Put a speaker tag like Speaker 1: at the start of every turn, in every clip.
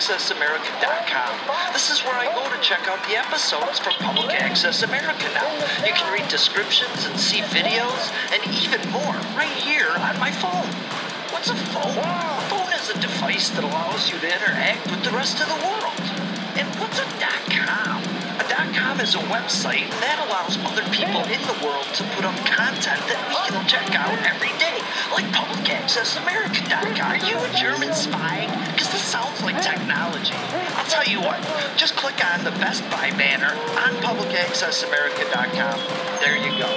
Speaker 1: PublicAccessAmerica.com. This is where I go to check out the episodes from Public Access America now. You can read descriptions and see videos and even more right here on my phone. What's a phone? A phone is a device that allows you to interact with the rest of the world. And what's a .com? A .com is a website that allows other people in the world to put up content that we can check out every day, like PublicAccessAmerica.com. Are you a German spy? Because this sounds like technology. I'll tell you what, just click on the Best Buy banner on PublicAccessAmerica.com. There you go.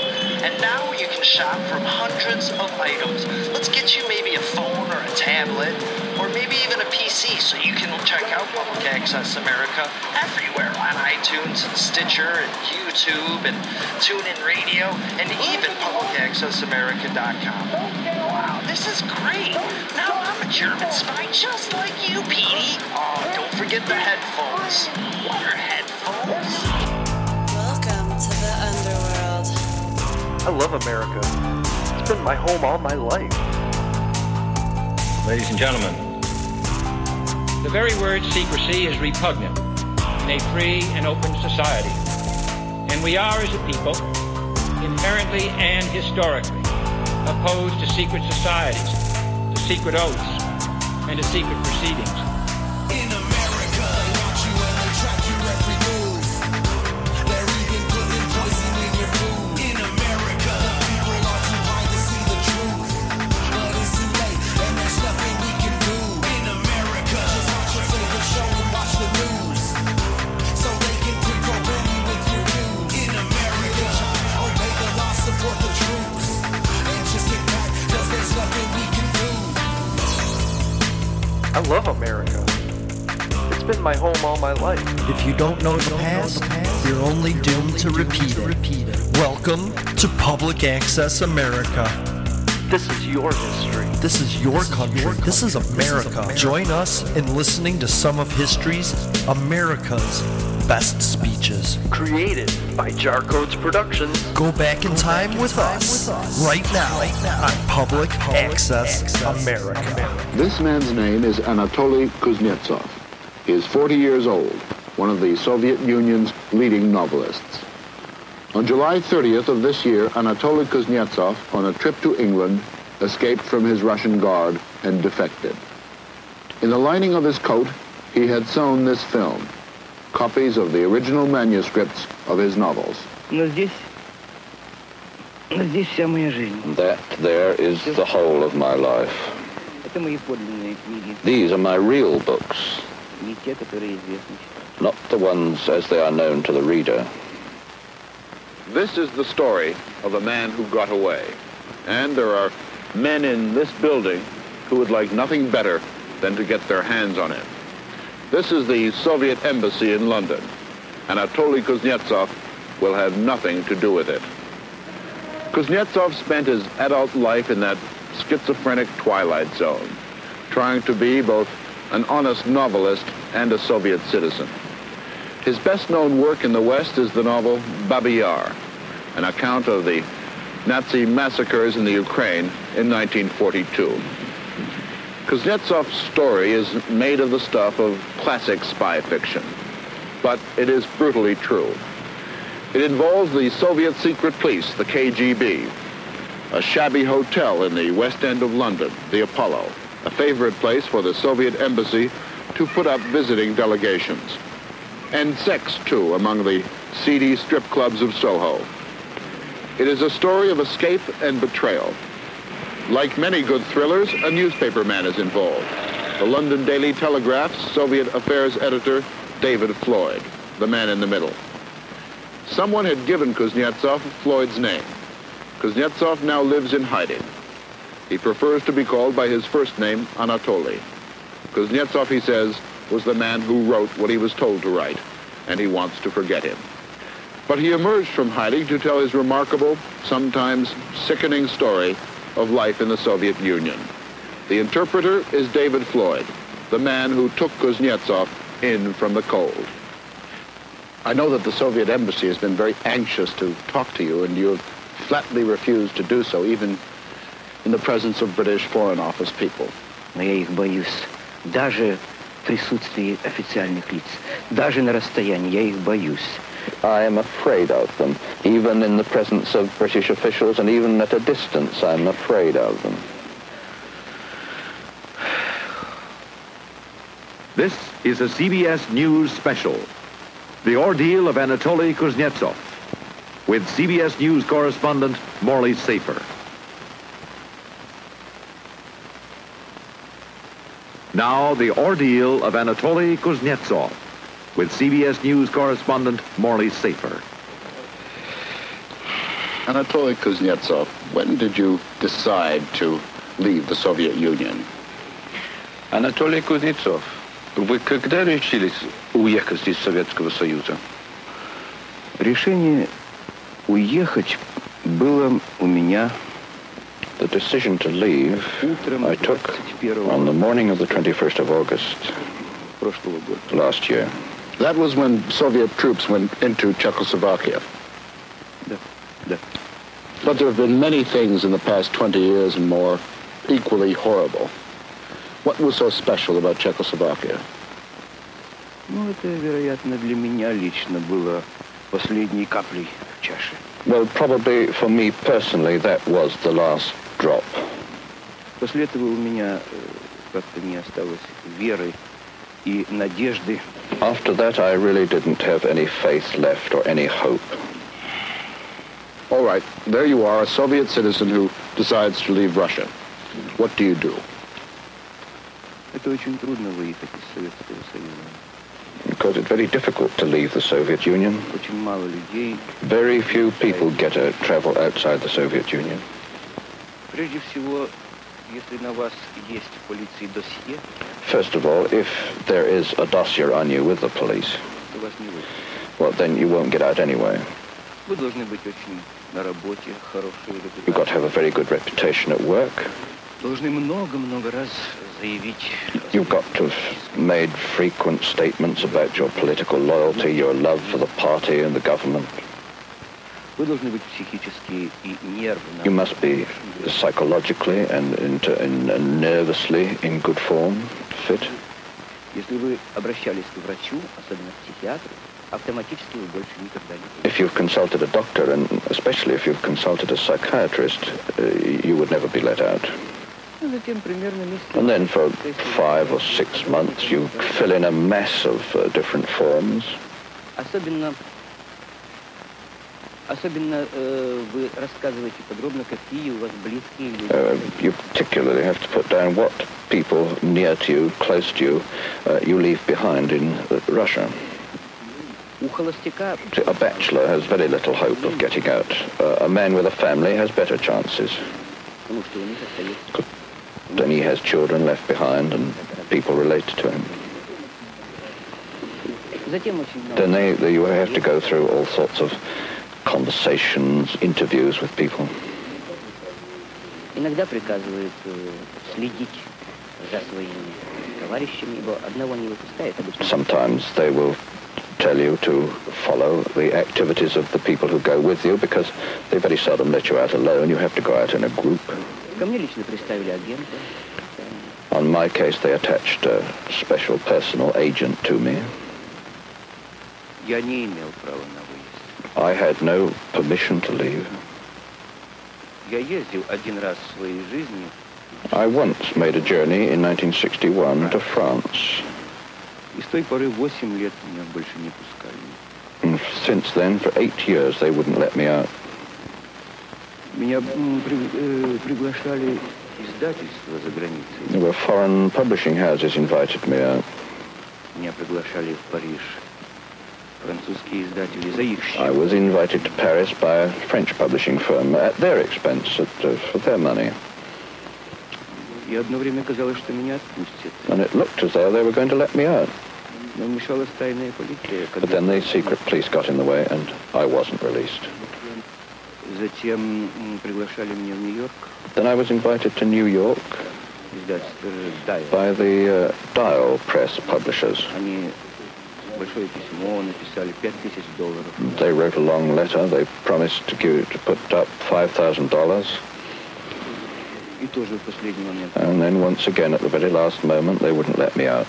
Speaker 1: And now you can shop from hundreds of items. Let's get you maybe a phone or a tablet, or maybe even a PC so you can check out Public Access America everywhere on iTunes and Stitcher and YouTube and TuneIn Radio and even PublicAccessAmerica.com. Wow, this is great. Now I'm a German spy just like you, Petey. Oh, don't forget the headphones. Your headphones.
Speaker 2: Welcome to the underworld.
Speaker 3: I love America. It's been my home all my life.
Speaker 4: Ladies and gentlemen, the very word secrecy is repugnant in a free and open society. And we are, as a people, inherently and historically opposed to secret societies, to secret oaths, and to secret proceedings.
Speaker 5: If you don't know the past, you're only doomed to repeat it. Welcome to Public Access America.
Speaker 3: This is your history.
Speaker 5: This is your country. This is America. Join us in listening to some of history's America's best speeches.
Speaker 3: Created by Jarcodes Productions.
Speaker 5: Go back in time with us right now on Public Access America.
Speaker 6: This man's name is Anatoly Kuznetsov. He is 40 years old, one of the Soviet Union's leading novelists. On July 30th of this year, Anatoly Kuznetsov, on a trip to England, escaped from his Russian guard and defected. In the lining of his coat, he had sewn this film, copies of the original manuscripts of his novels.
Speaker 7: That there is the whole of my life. These are my real books not the ones as they are known to the reader.
Speaker 6: This is the story of a man who got away. And there are men in this building who would like nothing better than to get their hands on him. This is the Soviet embassy in London. and Anatoly Kuznetsov will have nothing to do with it. Kuznetsov spent his adult life in that schizophrenic twilight zone, trying to be both an honest novelist and a Soviet citizen. His best-known work in the West is the novel Babi Yar, an account of the Nazi massacres in the Ukraine in 1942. Kuznetsov's story is made of the stuff of classic spy fiction, but it is brutally true. It involves the Soviet secret police, the KGB, a shabby hotel in the West End of London, the Apollo, a favorite place for the Soviet embassy to put up visiting delegations and sex, too, among the seedy strip clubs of Soho. It is a story of escape and betrayal. Like many good thrillers, a newspaper man is involved. The London Daily Telegraph's Soviet affairs editor, David Floyd, the man in the middle. Someone had given Kuznetsov Floyd's name. Kuznetsov now lives in hiding.
Speaker 8: He prefers to be called by his first name, Anatoly. Kuznetsov, he says, was the man who wrote what he was told to write, and he wants to forget him. But he emerged from hiding to tell his remarkable, sometimes sickening story of life in the Soviet Union. The interpreter is David Floyd, the man who took Kuznetsov in from the cold.
Speaker 6: I know that the Soviet embassy has been very anxious to talk to you, and you have flatly refused to do so, even in the presence of British Foreign Office people.
Speaker 9: Но я их боюсь. Даже в присутствии официальных лиц. Даже на расстоянии я их боюсь.
Speaker 7: I am afraid of them. Even in the presence of British officials and even at a distance, I'm afraid of them.
Speaker 10: This is a CBS News special. The Ordeal of Anatoly Kuznetsov with CBS News correspondent Morley Safer. Now, the ordeal of Anatoly Kuznetsov with CBS News correspondent Morley Safer.
Speaker 6: Anatoly Kuznetsov, when did you decide to leave the Soviet Union?
Speaker 7: Анатолий Кузнецов, вы когда решились уехать из Советского Союза?
Speaker 9: Решение уехать было у меня
Speaker 7: The decision to leave I took on the morning of the 21st of August
Speaker 9: прошлого года.
Speaker 7: last year.
Speaker 6: That was when Soviet troops went into Czechoslovakia.
Speaker 9: Да, да.
Speaker 6: But there have been many things in the past 20 years and more equally horrible. What was so special about Czechoslovakia?
Speaker 9: Ну, это, вероятно, для меня лично было последней каплей в чаше.
Speaker 7: Well, probably for me personally, that was the last drop.
Speaker 9: После этого у меня э, как-то не осталось веры и надежды.
Speaker 7: After that, I really didn't have any faith left or any hope.
Speaker 6: All right, there you are, a Soviet citizen who decides to leave Russia. What do you do?
Speaker 9: Это очень трудно выехать из Советского Союза.
Speaker 7: Because it's very difficult to leave the Soviet Union.
Speaker 9: Очень мало людей.
Speaker 7: Very few people get to travel outside the Soviet Union.
Speaker 9: Прежде всего, если на вас есть в полиции досье,
Speaker 7: First of all, if there is a dossier on you with the police,
Speaker 9: то вас не выпустят.
Speaker 7: well, then you won't get out anyway.
Speaker 9: Вы должны быть очень на работе, хорошие
Speaker 7: You've got to have a
Speaker 9: репутации.
Speaker 7: very good reputation at work.
Speaker 9: Должны много-много раз заявить
Speaker 7: You've got to have made frequent statements about your political loyalty, your love for the party and the government. You must be psychologically and, inter- and nervously in good form, fit. If you've consulted a doctor, and especially if you've consulted a psychiatrist, uh, you would never be let out. And then for five or six months, you fill in a mess of uh, different forms.
Speaker 9: Особенно, особенно э, вы рассказываете подробно, какие у вас близкие люди.
Speaker 7: Uh, you particularly have to put down what people near to you, close to you, uh, you leave behind in uh, Russia.
Speaker 9: У холостяка
Speaker 7: A bachelor has very little hope of getting out. Uh, a man with a family has better chances.
Speaker 9: потому что у них остается
Speaker 7: Then he has children left behind and people related to him.
Speaker 9: Затем очень много.
Speaker 7: Then they, they, you have to go through all sorts of conversations, interviews with people.
Speaker 9: Иногда приказывают э, следить за своими товарищами, ибо одного не выпускает. Обычно
Speaker 7: Sometimes they will tell you to follow the activities of the people who go with you because they very seldom let you out alone. You have to go out in a group.
Speaker 9: Ко мне лично представили агента.
Speaker 7: On my case, they attached a special personal agent to me.
Speaker 9: Я не имел права на выезд.
Speaker 7: I had no permission to leave.
Speaker 9: Я ездил один раз в своей жизни,
Speaker 7: I once made a journey in 1961 to France.
Speaker 9: и с той поры 8 лет меня больше не пускали.
Speaker 7: And since then, for eight years, they wouldn't let me out.
Speaker 9: Меня м, при- э, приглашали издательства за границей.
Speaker 7: There were foreign publishing houses invited me out.
Speaker 9: Меня приглашали в Париж.
Speaker 7: I was invited to Paris by a French publishing firm at their expense, at, uh, for their money. And it looked as though they were going to let me out. But then the secret police got in the way and I wasn't released. Then I was invited to New York by the uh, Dial Press publishers.
Speaker 9: Они большое письмо написали, пять тысяч долларов.
Speaker 7: They wrote a long letter. They promised to, give, to put up $5,000.
Speaker 9: И тоже в последний момент.
Speaker 7: And then once again, at the very last moment, they wouldn't let me out.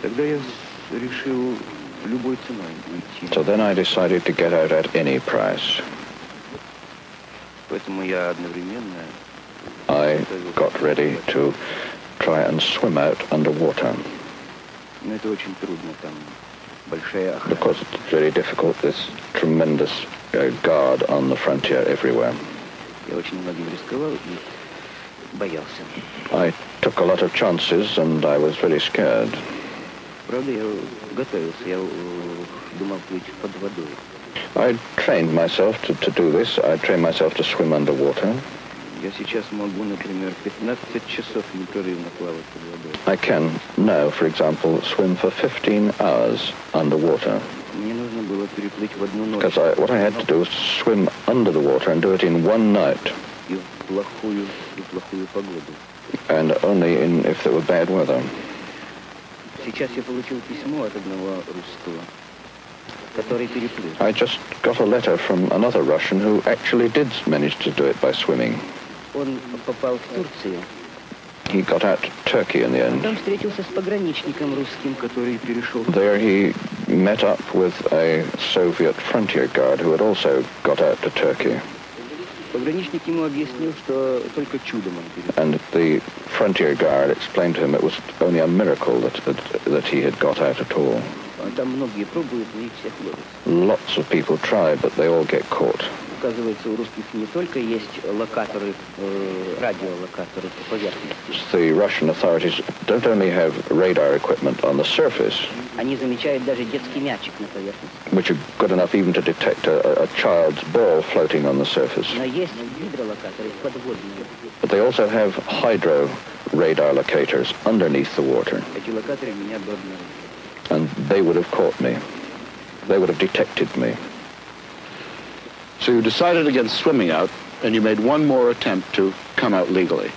Speaker 9: Тогда я с- решил любой ценой уйти.
Speaker 7: So then I decided to get out at any price.
Speaker 9: Поэтому я одновременно
Speaker 7: I got ready to try and swim out underwater.
Speaker 9: Но это очень трудно, там большая охрана.
Speaker 7: Because it's very difficult, there's tremendous uh, guard on the frontier everywhere.
Speaker 9: Я очень многим рисковал и боялся.
Speaker 7: I took a lot of chances and I was very scared.
Speaker 9: Правда, я готовился, я э, думал плыть под водой.
Speaker 7: I trained myself to, to do this. I trained myself to swim underwater.
Speaker 9: Я сейчас могу, например, 15 часов непрерывно плавать под водой.
Speaker 7: I can now, for example, swim for 15 hours underwater.
Speaker 9: Мне нужно было переплыть в одну ночь
Speaker 7: Because I, what I had to do was swim under the water and do it in one night,
Speaker 9: и в плохую, и в плохую погоду.
Speaker 7: and only in if there were bad weather.
Speaker 9: Сейчас я получил письмо от одного русского, который переплыл.
Speaker 7: I just got a letter from another Russian who actually did manage to do it by swimming.
Speaker 9: Он попал в Турцию.
Speaker 7: He got out to Turkey in the
Speaker 9: Он
Speaker 7: end.
Speaker 9: там встретился с пограничником русским, который перешел.
Speaker 7: There he met up with a Soviet frontier guard who had also got out to Turkey.
Speaker 9: Пограничник ему объяснил, что только чудом он перешел.
Speaker 7: And the frontier guard explained to him it was only a miracle that, that, that he had got out at all.
Speaker 9: А Там многие пробуют, но их всех ловят.
Speaker 7: Lots of people try, but they all get caught.
Speaker 9: Оказывается, у русских не только есть локаторы, э, радиолокаторы по поверхности.
Speaker 7: The Russian authorities don't only have radar equipment on the surface,
Speaker 9: Они замечают даже детский мячик на поверхности.
Speaker 7: which are good enough even to detect a, a child's ball floating on the surface,
Speaker 9: Но есть гидролокаторы подводные.
Speaker 7: but they also have hydro radar locators underneath the water,
Speaker 9: Эти локаторы меня бы обнаружили.
Speaker 7: and they would have caught me. They would have detected me.
Speaker 6: So you decided against swimming out, and you made one more attempt to come out legally.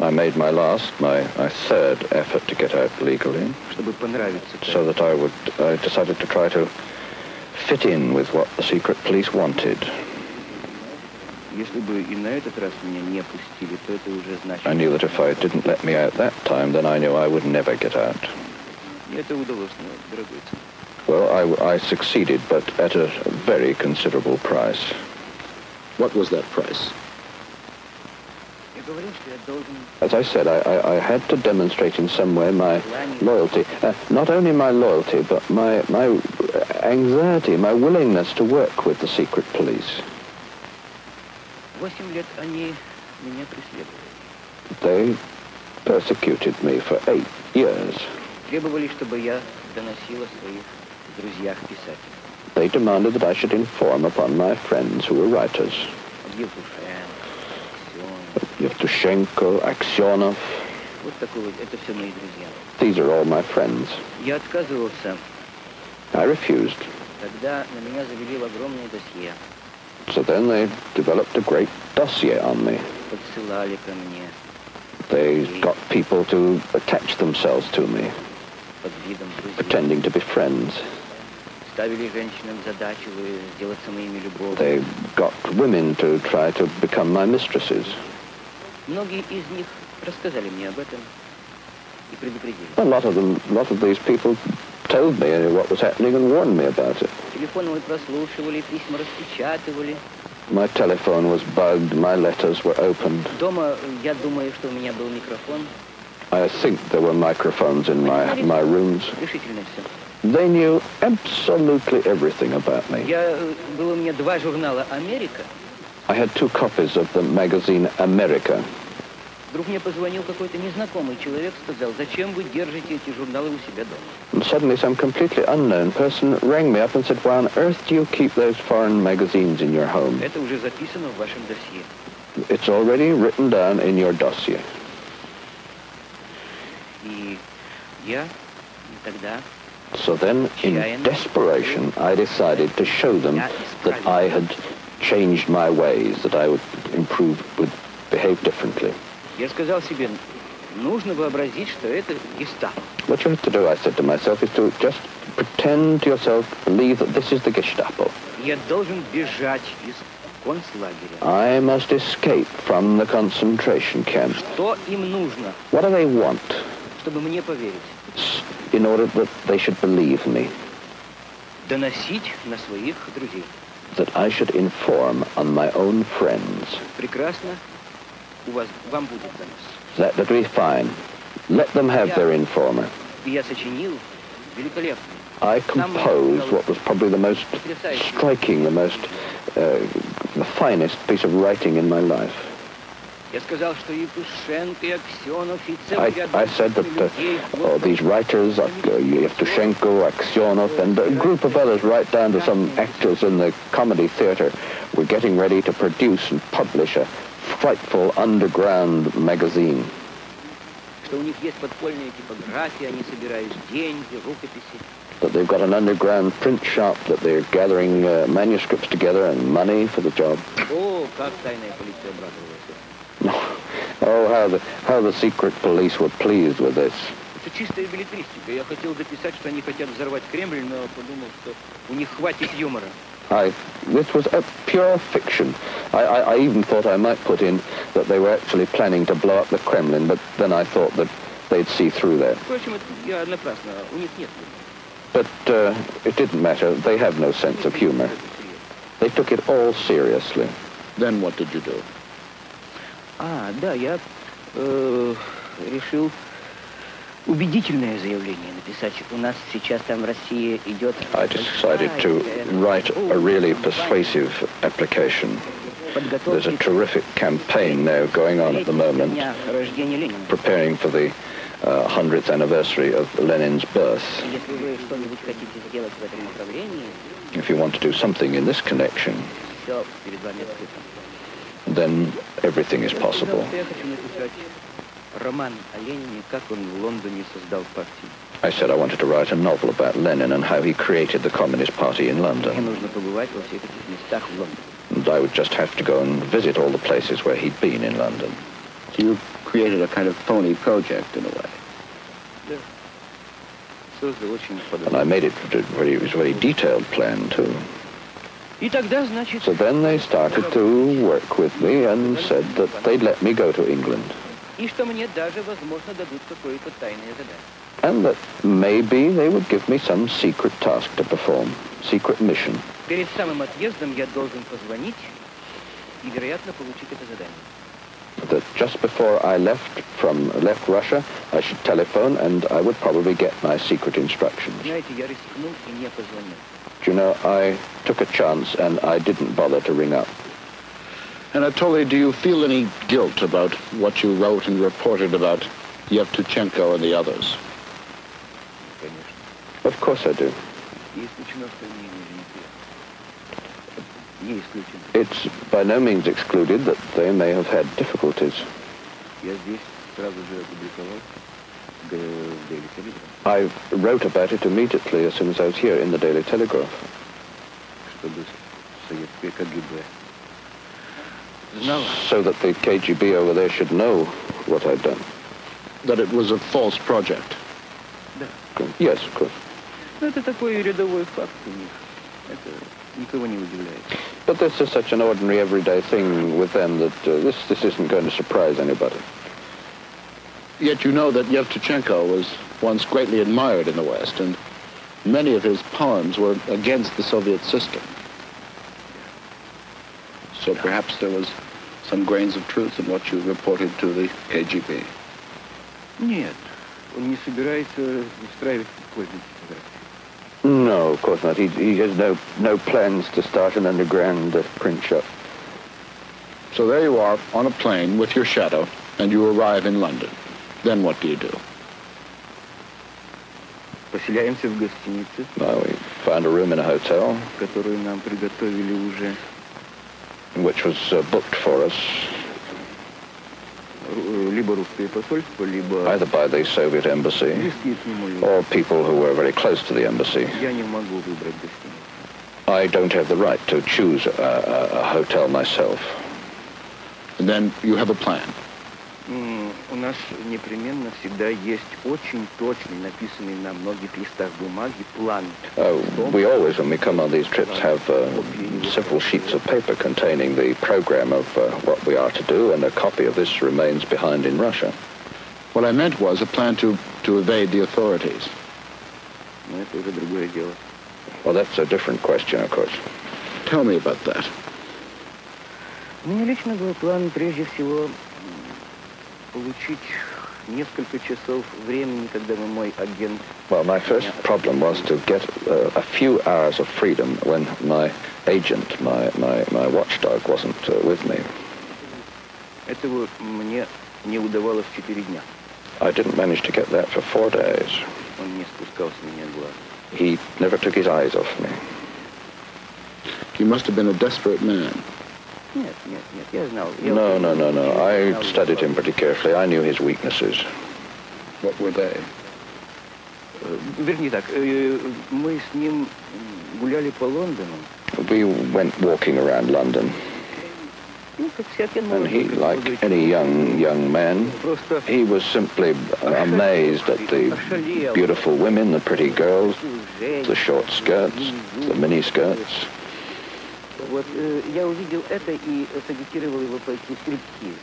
Speaker 7: I made my last, my, my third effort to get out legally. So that I would, I decided to try to fit in with what the secret police wanted. I knew that if I didn't let me out that time, then I knew I would never get out. Well, I, I succeeded, but at a very considerable price.
Speaker 6: What was that price?
Speaker 7: As I said, I, I, I, had to demonstrate in some way my loyalty. Uh, not only my loyalty, but my, my anxiety, my willingness to work with the secret police.
Speaker 9: Восемь лет они меня преследовали.
Speaker 7: They persecuted me for eight years.
Speaker 9: Требовали, чтобы я доносил о своих друзьях-писателях.
Speaker 7: They demanded that I should inform upon my friends who were writers.
Speaker 9: Об Евтушенко,
Speaker 7: Yevtushenko, Aksionov,
Speaker 9: Вот такой вот, это все мои друзья.
Speaker 7: these are all my friends.
Speaker 9: Я отказывался.
Speaker 7: I refused.
Speaker 9: Тогда на меня завели в огромное досье.
Speaker 7: So then they developed a great dossier on me. They got people to attach themselves to me, pretending to be friends. They got women to try to become my mistresses. A lot of them, a lot of these people told me what was happening and warned me about it.
Speaker 9: Телефон мой прослушивали, письма распечатывали.
Speaker 7: My telephone was bugged, my letters were opened.
Speaker 9: Дома, э, я думаю, что у меня был микрофон.
Speaker 7: I think there were microphones in my, my rooms.
Speaker 9: Решительно все.
Speaker 7: They knew absolutely everything about me.
Speaker 9: Я, э, было у меня два журнала «Америка»
Speaker 7: I had two copies of the magazine America,
Speaker 9: Вдруг мне позвонил какой-то незнакомый человек, сказал, зачем вы держите эти журналы у себя дома?
Speaker 7: And suddenly some completely unknown person rang me up and said, why on earth do you keep those foreign magazines in your home?
Speaker 9: Это уже записано в вашем досье.
Speaker 7: It's already written down in your dossier.
Speaker 9: И я и тогда
Speaker 7: So then, in desperation, I decided to show them that I had changed my ways, that I would improve, would behave differently.
Speaker 9: Я сказал себе, нужно вообразить, что это гестапо.
Speaker 7: What you have to do, I said to myself, is to just pretend to yourself, believe that this is the Gestapo.
Speaker 9: Я должен бежать из концлагеря.
Speaker 7: I must escape from the concentration camp.
Speaker 9: Что им нужно,
Speaker 7: What do they want?
Speaker 9: чтобы мне поверить?
Speaker 7: In order that they should believe me,
Speaker 9: Доносить на своих друзей.
Speaker 7: that I should inform on my own friends.
Speaker 9: Прекрасно.
Speaker 7: Let the be fine. Let them have their informer. I composed what was probably the most striking, the most, uh, the finest piece of writing in my life. I, I said that uh, these writers, uh, Yevtushenko, Aksionov, and a group of others, right down to some actors in the comedy theater, were getting ready to produce and publish a frightful underground magazine.
Speaker 9: что у них есть подпольные типографии, они собирают деньги, рукописи.
Speaker 7: That they've got an underground print shop, that they're gathering uh, manuscripts together and money for the job.
Speaker 9: О, как тайная полиция обрадовалась.
Speaker 7: Oh, how the, how the secret police were pleased with this.
Speaker 9: Это чистая билетристика. Я хотел дописать, что они хотят взорвать Кремль, но подумал, что у них хватит юмора.
Speaker 7: I, this was a pure fiction. I, I, I even thought I might put in that they were actually planning to blow up the Kremlin, but then I thought that they'd see through that.
Speaker 9: Впрочем, это я напрасно. У них нет.
Speaker 7: But uh, it didn't matter. They have no sense of humor. They took it all seriously.
Speaker 6: Then what did you do?
Speaker 9: А, да, я э, решил убедительное заявление написать. У нас сейчас там в России идет...
Speaker 7: I decided to write a really persuasive application. There's a terrific campaign now going on at the moment,
Speaker 9: Дня рождения Ленина.
Speaker 7: preparing for the uh, 100th anniversary of Lenin's birth.
Speaker 9: Если вы что-нибудь хотите сделать в этом направлении,
Speaker 7: If you want to do something in this connection,
Speaker 9: все перед вами открыто.
Speaker 7: then everything is
Speaker 9: Я сказал,
Speaker 7: possible.
Speaker 9: что я хочу написать роман о Ленине, как он в Лондоне создал партию.
Speaker 7: I said I wanted to write a novel about Lenin and how he created the Communist Party in
Speaker 9: Мне
Speaker 7: London.
Speaker 9: нужно побывать во всех этих местах в Лондоне.
Speaker 7: And I would just have to go and visit all the places where he'd been in London.
Speaker 6: So you created a kind of phony project in a way.
Speaker 9: Да. Создал очень
Speaker 7: And I made it a very, it was a very detailed plan too.
Speaker 9: И тогда, значит,
Speaker 7: So then they started to work with me and said that they'd let me go to England.
Speaker 9: и что мне даже, возможно, дадут какое-то тайное задание.
Speaker 7: And that maybe they would give me some secret task to perform, secret mission.
Speaker 9: Перед самым отъездом я должен позвонить и, вероятно, получить это задание.
Speaker 7: That just before I left from left Russia, I should telephone and I would probably get my secret instructions.
Speaker 9: Знаете, я рискнул и не позвонил.
Speaker 7: Do you know, I took a chance and I didn't bother to ring up.
Speaker 6: Anatoly, do you feel any guilt about what you wrote and reported about Yevtushenko and the others?
Speaker 7: Of course I do. It's by no means excluded that they may have had difficulties. I wrote about it immediately as soon as I was here in the Daily Telegraph.
Speaker 9: чтобы советское КГБ знало,
Speaker 7: so that the KGB over there should know what I'd done.
Speaker 6: That it was a false project?
Speaker 7: Yes, of course.
Speaker 9: Ну, это такой рядовой факт у них. Это никого не удивляет.
Speaker 7: But this is such an ordinary, everyday thing with them that uh, this, this isn't going to surprise anybody.
Speaker 6: Yet you know that Yevtuchenko was once greatly admired in the West, and many of his poems were against the Soviet system. So perhaps there was some grains of truth in what you reported to the KGB.
Speaker 9: Нет, он не собирается устраивать подпольные фотографии.
Speaker 7: No, of course not. He, he has no, no plans to start an underground uh, print shop.
Speaker 6: So there you are on a plane with your shadow, And you arrive in London. Then what do you do?
Speaker 9: Поселяемся в гостинице,
Speaker 7: Well, we found a room in a hotel,
Speaker 9: которую нам приготовили уже.
Speaker 7: which was uh, booked for us either by the Soviet embassy or people who were very close to the embassy. I don't have the right to choose a, a, a hotel myself.
Speaker 6: And then you have a plan.
Speaker 9: Mm У нас непременно всегда есть очень точный, написанный на многих листах бумаги план.
Speaker 7: Uh, we always, when we come on these trips, have uh, several sheets of paper containing the program of uh, what we are to do, and a copy of this remains behind in Russia.
Speaker 6: What I meant was a plan to, to evade the authorities.
Speaker 9: Но это уже другое дело.
Speaker 7: Well, that's a different question, of course.
Speaker 6: Tell me about that.
Speaker 9: У меня лично был план прежде всего м, получить несколько часов времени, когда бы мой агент
Speaker 7: Well, my first problem was to get uh, a few hours of freedom when my agent, my, my, my watchdog, wasn't uh, with me.
Speaker 9: Этого мне не удавалось четыре дня.
Speaker 7: I didn't manage to get that for four days.
Speaker 9: Он не спускал с меня глаз.
Speaker 7: He never took his eyes off me.
Speaker 6: You must have been a desperate man.
Speaker 9: Нет, нет, нет, я знал. Я
Speaker 7: No,
Speaker 9: очень
Speaker 7: no, no, no. I
Speaker 9: знал
Speaker 7: studied him pretty carefully. I knew his weaknesses.
Speaker 6: What were they?
Speaker 9: Э, Вернее так, э, мы с ним гуляли по Лондону.
Speaker 7: We went walking around London,
Speaker 9: Ну, как всякий
Speaker 7: and
Speaker 9: молодой,
Speaker 7: he,
Speaker 9: как
Speaker 7: like
Speaker 9: молодой
Speaker 7: any
Speaker 9: человек,
Speaker 7: young young man,
Speaker 9: просто
Speaker 7: he was simply amazed at the beautiful women, the pretty girls, the short skirts, the mini skirts.
Speaker 9: Вот э, я увидел это и сагитировал его пойти в стриптиз.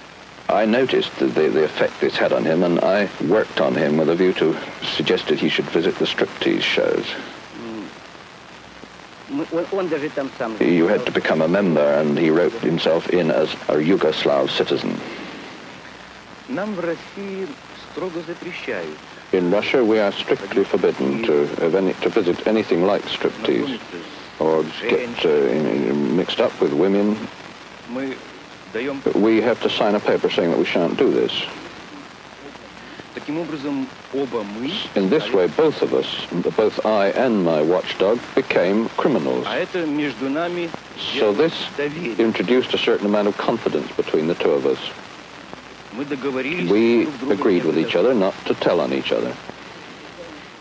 Speaker 7: I noticed the, the, the effect this had on him, and I worked on him with a view to suggested he should visit the striptease shows.
Speaker 9: Мы- Он, он даже там сам
Speaker 7: You had to become a member, and he wrote himself in as a Yugoslav citizen.
Speaker 9: Нам в России строго запрещают
Speaker 7: In Russia, we are strictly forbidden to, have any, to visit anything like striptease or get uh, mixed up with women, we have to sign a paper saying that we shan't do this. In this way, both of us, both I and my watchdog, became criminals. So this introduced a certain amount of confidence between the two of us. We agreed with each other not to tell on each other.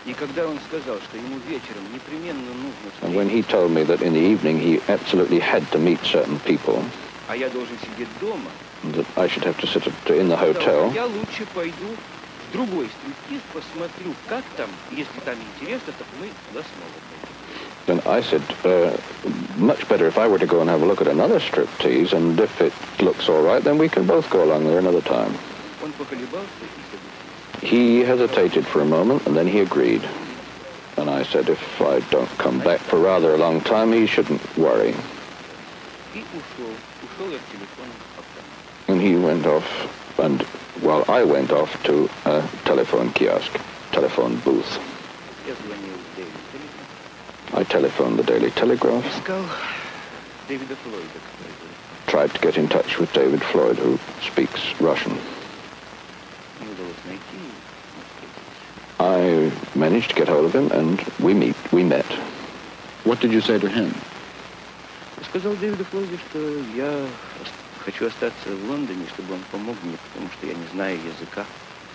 Speaker 9: И когда он сказал, что ему вечером непременно нужно
Speaker 7: And when he told me that in the evening he absolutely had to meet certain people,
Speaker 9: а я должен сидеть дома,
Speaker 7: that I should have to sit at, in the
Speaker 9: сказал,
Speaker 7: hotel,
Speaker 9: я лучше пойду в другой стриптиз, посмотрю, как там, если там интересно, так мы туда снова пойдем.
Speaker 7: then I said, uh, much better if I were to go and have a look at another striptease, and if it looks all right, then we can both go along there another time.
Speaker 9: Он поколебался и согласился.
Speaker 7: he hesitated for a moment, and then he agreed. And I said, if I don't come back for rather a long time, he shouldn't worry. And he went off, and while well, I went off to a telephone kiosk, telephone booth. I telephoned the Daily Telegraph.
Speaker 9: David Floyd.
Speaker 7: Tried to get in touch with David Floyd, who speaks Russian. I managed to get hold of him, and we meet. We met.
Speaker 6: What did you say to him?
Speaker 9: Сказал Дэвиду Флойду, что я ос- хочу остаться в Лондоне, чтобы он помог мне, потому что я не знаю языка.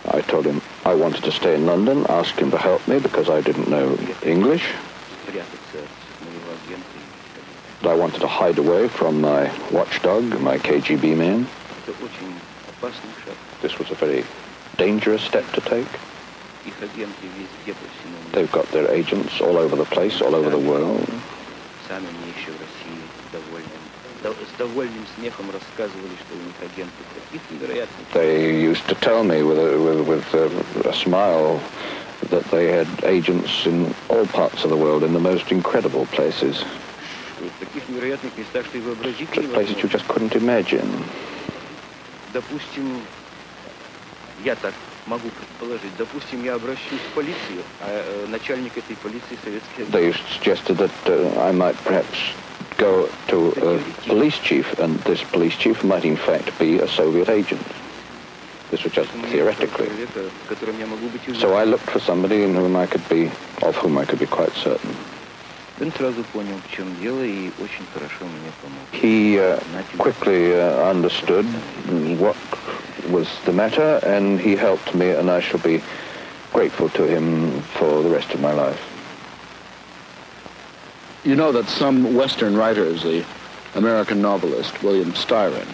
Speaker 7: I told him I wanted to stay in London, asked him to help me because I didn't know English.
Speaker 9: Спрятаться от моего агента. и
Speaker 7: that I wanted to hide away from my watchdog, my KGB man.
Speaker 9: Это очень опасный шаг.
Speaker 7: This was a very dangerous step to take. They've got their agents all over the place, all over the world.
Speaker 9: Сами мне еще в России с довольным, дов- с довольным смехом рассказывали, что у них агенты таких невероятных.
Speaker 7: They used to tell me with a, with, with a, a smile that they had agents in all parts of the world in the most incredible places,
Speaker 9: что В таких невероятных местах, что и вообразить
Speaker 7: places you
Speaker 9: невозможно.
Speaker 7: just couldn't imagine.
Speaker 9: Допустим, я так могу предположить, допустим, я обращусь в полицию, а э, начальник этой полиции советский
Speaker 7: They suggested that uh, I might perhaps go to a police chief, and this police chief might in fact be a Soviet agent. This was just theoretically.
Speaker 9: Человека, в котором я могу быть
Speaker 7: So I
Speaker 9: уверен.
Speaker 7: looked for somebody in whom I could be, of whom I could be quite certain.
Speaker 9: Он сразу понял, в чем дело, и очень хорошо мне помог.
Speaker 7: He uh, quickly uh, understood what was the matter, and he helped me, and I shall be grateful to him for the rest of my life.
Speaker 6: You know that some Western writers, the American novelist William Styron,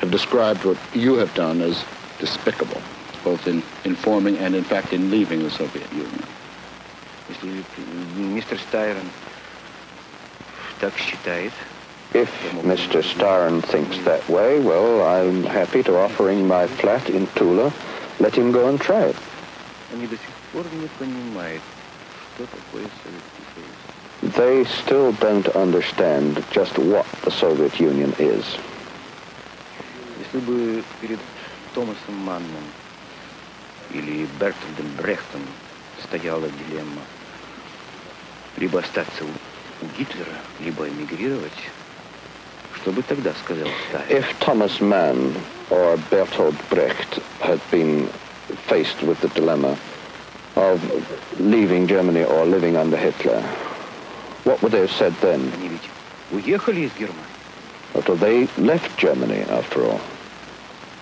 Speaker 6: have described what you have done as despicable, both in informing and, in fact, in leaving the Soviet Union.
Speaker 9: Если мистер Стайрон так считает,
Speaker 7: If Mr. Starn thinks that way, well, I'm happy to offer him my flat in Tula. Let him go and try it.
Speaker 9: они до сих пор не понимают, что такое Советский Союз.
Speaker 7: They still don't understand just what the Soviet Union is.
Speaker 9: Если бы перед Томасом Манном или Бертольдом Брехтом стояла дилемма Либо остаться у, у Гитлера, либо эмигрировать, что бы тогда сказал Сталин?
Speaker 7: If Thomas Mann or Bertolt Brecht had been faced with the dilemma of leaving Germany or living under Hitler, what would they have said then?
Speaker 9: Они ведь уехали из Германии.
Speaker 7: Well, they left Germany, after all.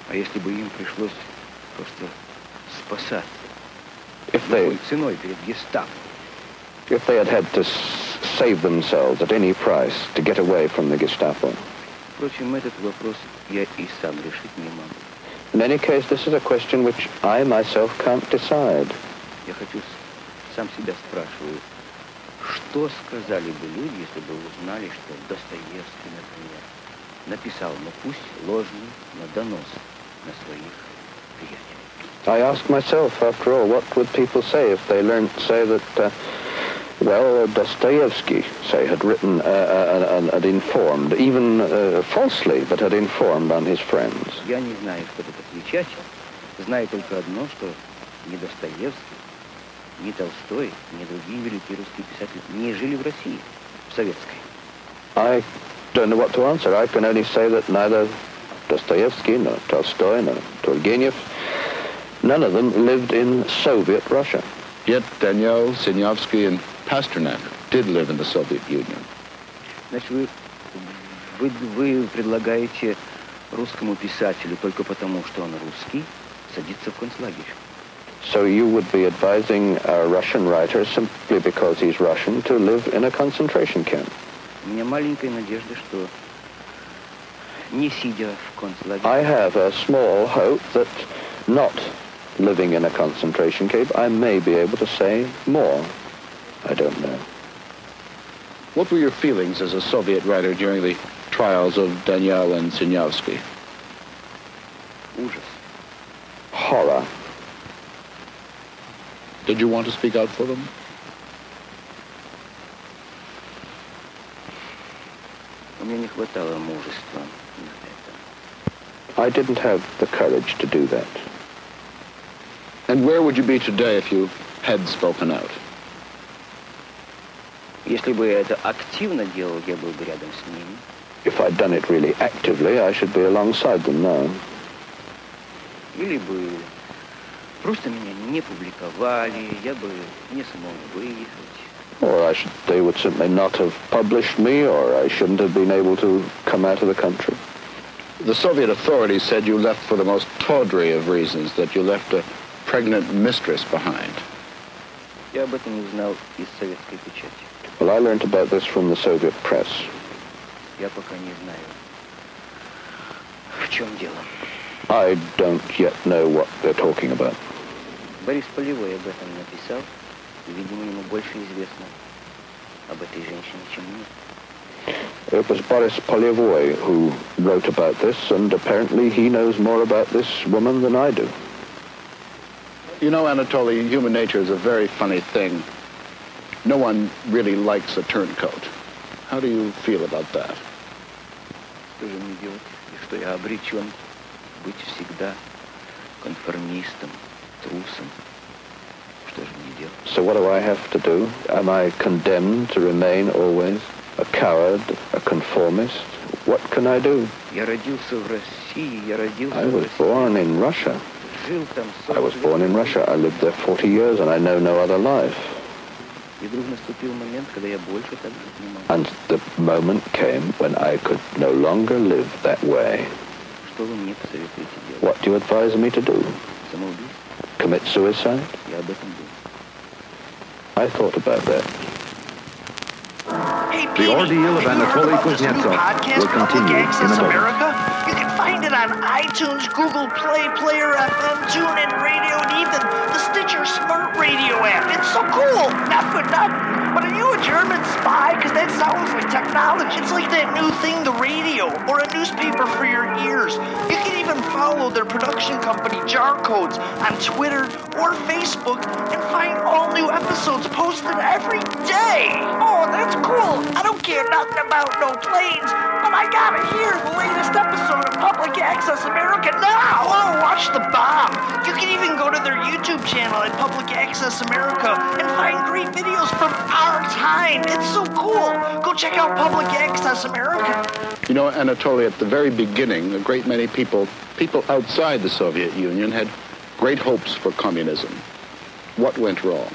Speaker 9: А если бы им пришлось просто спасаться
Speaker 7: If they,
Speaker 9: любой ценой перед гестапо,
Speaker 7: if they had had to s- save themselves at any price to get away from the Gestapo.
Speaker 9: впрочем, этот вопрос я и сам решить не могу.
Speaker 7: In any case, this is a question which I myself can't decide.
Speaker 9: Я хочу с- сам себя спрашиваю, что сказали бы люди, если бы узнали, что Достоевский, например, написал, ну пусть ложный, но донос на своих приятелей.
Speaker 7: I ask myself, after all, what would people say if they learned, say, that, uh, well, Dostoevsky, say, had written uh, uh, and, had informed, even uh, falsely, but had informed on his friends.
Speaker 9: Я не знаю, что тут отвечать. Знаю только одно, что ни Достоевский, ни Толстой, ни другие великие русские писатели не жили в России, в советской.
Speaker 7: I don't know what to answer. I can only say that neither Dostoevsky, nor Tolstoy, nor Turgenev, none of them lived in Soviet Russia.
Speaker 6: Yet Daniel, Sinyavsky, and Pasternak did live in the Soviet Union.
Speaker 9: Значит, вы, вы, вы предлагаете русскому писателю только потому, что он русский, садиться в концлагерь.
Speaker 7: So you would be advising a Russian writer simply because he's Russian to live in a concentration camp.
Speaker 9: У меня маленькая надежда, что не сидя в концлагере,
Speaker 7: I have a small hope that not living in a concentration camp, I may be able to say more. I don't know.
Speaker 6: What were your feelings as a Soviet writer during the trials of Daniel and Sinyavsky?
Speaker 7: Horror.
Speaker 6: Did you want to speak out for them?
Speaker 7: I didn't have the courage to do that.
Speaker 6: And where would you be today if you had spoken out?
Speaker 9: Если бы я это активно делал, я был бы рядом с ними.
Speaker 7: If I'd done it really actively, I should be alongside them now.
Speaker 9: Или бы просто меня не публиковали, я бы не смог выехать.
Speaker 7: Or I should, they would simply not have published me, or I shouldn't have been able to come out of the country.
Speaker 6: The Soviet authorities said you left for the most tawdry of reasons, that you left a pregnant mistress behind.
Speaker 9: Я об этом узнал из советской печати.
Speaker 7: Well, I learned about this from the Soviet press.
Speaker 9: Я пока не знаю, в чем дело.
Speaker 7: I don't yet know what they're talking about.
Speaker 9: Борис Полевой об этом написал. и, Видимо, ему больше известно об этой женщине, чем мне.
Speaker 7: It was Boris Polyevoy who wrote about this, and apparently he knows more about this woman than I do.
Speaker 6: You know, Anatoly, human nature is a very funny thing. No one really likes a turncoat. How do you feel about that?
Speaker 9: Что же мне делать? И что я обречен быть всегда конформистом, трусом. Что же мне делать?
Speaker 7: So what do I have to do? Am I condemned to remain always a coward, a conformist, what can I do?
Speaker 9: Я родился в России, я родился
Speaker 7: I
Speaker 9: в
Speaker 7: was
Speaker 9: России.
Speaker 7: born in Russia.
Speaker 9: Жил там
Speaker 7: I was born in Russia. I lived there 40 years and I know no other life.
Speaker 9: И вдруг наступил момент, когда я больше так жить не могу.
Speaker 7: And the moment came when I could no longer live that way.
Speaker 9: Что вы мне посоветуете делать?
Speaker 7: What do you advise me to do?
Speaker 9: Самоубийство?
Speaker 7: Commit suicide?
Speaker 9: Я об этом думал.
Speaker 7: I thought about that.
Speaker 11: Hey,
Speaker 12: The
Speaker 11: Petey,
Speaker 12: ordeal of
Speaker 11: have you heard
Speaker 12: Anatoly
Speaker 11: about this new
Speaker 12: Kuznetsov
Speaker 11: podcast,
Speaker 12: will
Speaker 11: Public
Speaker 12: continue in a
Speaker 11: Access
Speaker 12: moment.
Speaker 11: Find it on iTunes, Google Play, Player FM, TuneIn Radio, and even the Stitcher Smart Radio app. It's so cool. Not for nothing. But are you a German spy? Because that sounds like technology. It's like that new thing, the radio, or a newspaper for your ears. You can even follow their production company, Jar Codes, on Twitter or Facebook and find all new episodes posted every day. Oh, that's cool. I don't care nothing about no planes, but I gotta hear the latest episode of public access America now. Oh, watch the bomb. You can even go to their YouTube channel at Public Access America and find great videos from our time. It's so cool. Go check out Public Access America.
Speaker 6: You know, Anatoly, at the very beginning, a great many people, people outside the Soviet Union, had great hopes for communism. What went wrong?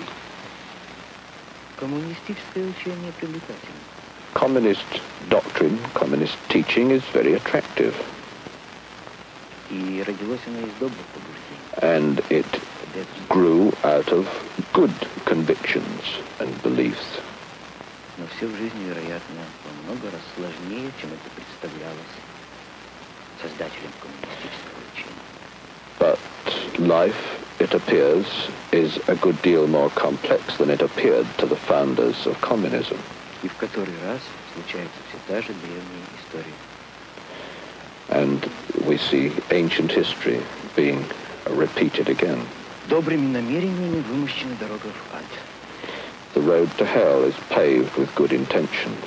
Speaker 7: Communist doctrine, communist teaching is very attractive.
Speaker 9: И родилось оно из добрых побуждений.
Speaker 7: And it grew out of good convictions and beliefs.
Speaker 9: Но все в жизни, вероятно, во много раз сложнее, чем это представлялось создателем коммунистического учения.
Speaker 7: But life, it appears, is a good deal more complex than it appeared to the founders of communism.
Speaker 9: И в который раз случается все та же древняя история.
Speaker 7: and we see ancient history being repeated again. The road to hell is paved with good intentions.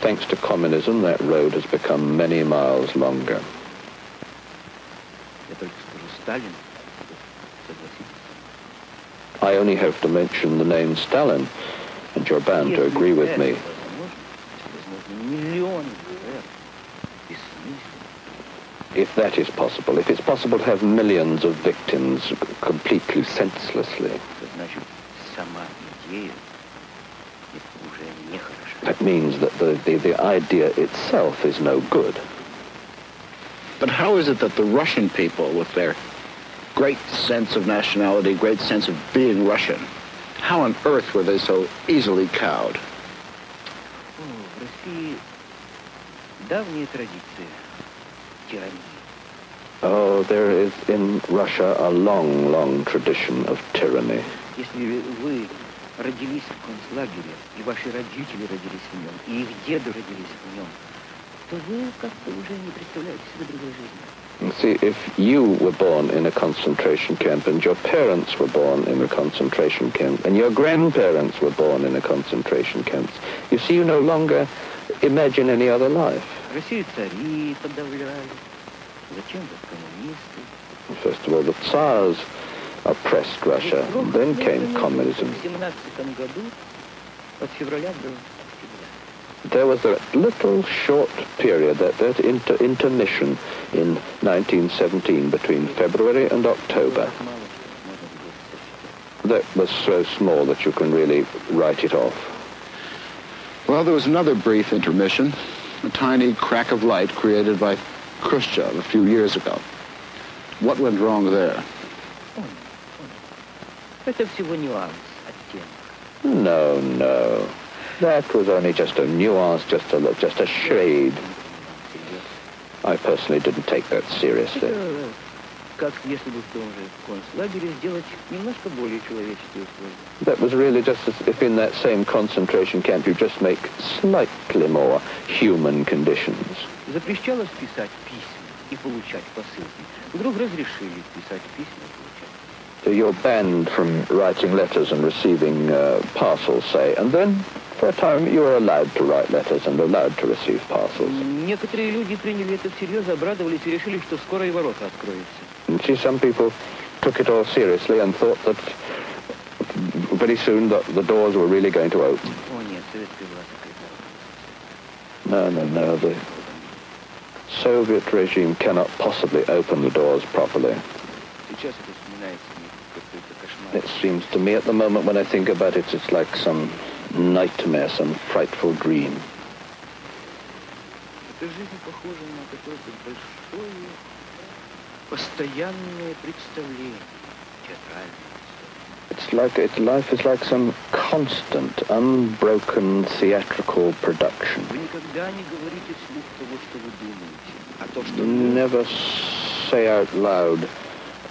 Speaker 7: Thanks to communism, that road has become many miles longer. I only have to mention the name Stalin and you're bound to agree with me. If that is possible, if it's possible to have millions of victims completely senselessly, that means that the, the, the idea itself is no good.
Speaker 6: But how is it that the Russian people, with their great sense of nationality, great sense of being Russian, how on earth were they so easily cowed?
Speaker 9: О, в России давняя традиция тирании.
Speaker 7: Oh, there is in Russia a long, long tradition of tyranny.
Speaker 9: Если вы родились в концлагере, и ваши родители родились в нем, и их деды родились в нем, то вы как-то уже не представляете себе другой жизни.
Speaker 7: See, if you were born in a concentration camp and your parents were born in a concentration camp and your grandparents were born in a concentration camp, you see, you no longer imagine any other life. First of all, the Tsars oppressed Russia. Then came communism there was a little short period, that, that inter intermission in 1917 between February and October that was so small that you can really write it off.
Speaker 6: Well, there was another brief intermission, a tiny crack of light created by Khrushchev a few years ago. What went wrong there?
Speaker 7: No, no. That was only just a nuance, just a, just a shade. I personally didn't take that seriously.
Speaker 9: Это как если бы в том же концлагере сделать немножко более человеческие условия.
Speaker 7: That was really just as if in that same concentration camp you just make slightly more human conditions.
Speaker 9: Запрещалось писать письма и получать посылки. Вдруг разрешили писать письма и получать.
Speaker 7: So you're banned from writing letters and receiving uh, parcels, say, and then for a time you were allowed to write letters and allowed to receive parcels.
Speaker 9: Некоторые люди приняли это всерьез, обрадовались и решили, что скоро и ворота откроются.
Speaker 7: And see, some people took it all seriously and thought that pretty soon the, the doors were really going to open.
Speaker 9: О, нет, советская была закрыта.
Speaker 7: No, no, no. The Soviet regime cannot possibly open the doors properly.
Speaker 9: Сейчас это вспоминается мне как какой-то кошмар.
Speaker 7: It seems to me at the moment when I think about it, it's like some nightmare, some frightful dream.
Speaker 9: Эта жизнь похожа на какое-то большое, постоянное представление, театральное.
Speaker 7: It's like it, life is like some constant, unbroken theatrical production.
Speaker 9: Вы никогда не говорите вслух того, что вы думаете, а то, что
Speaker 7: You never say out loud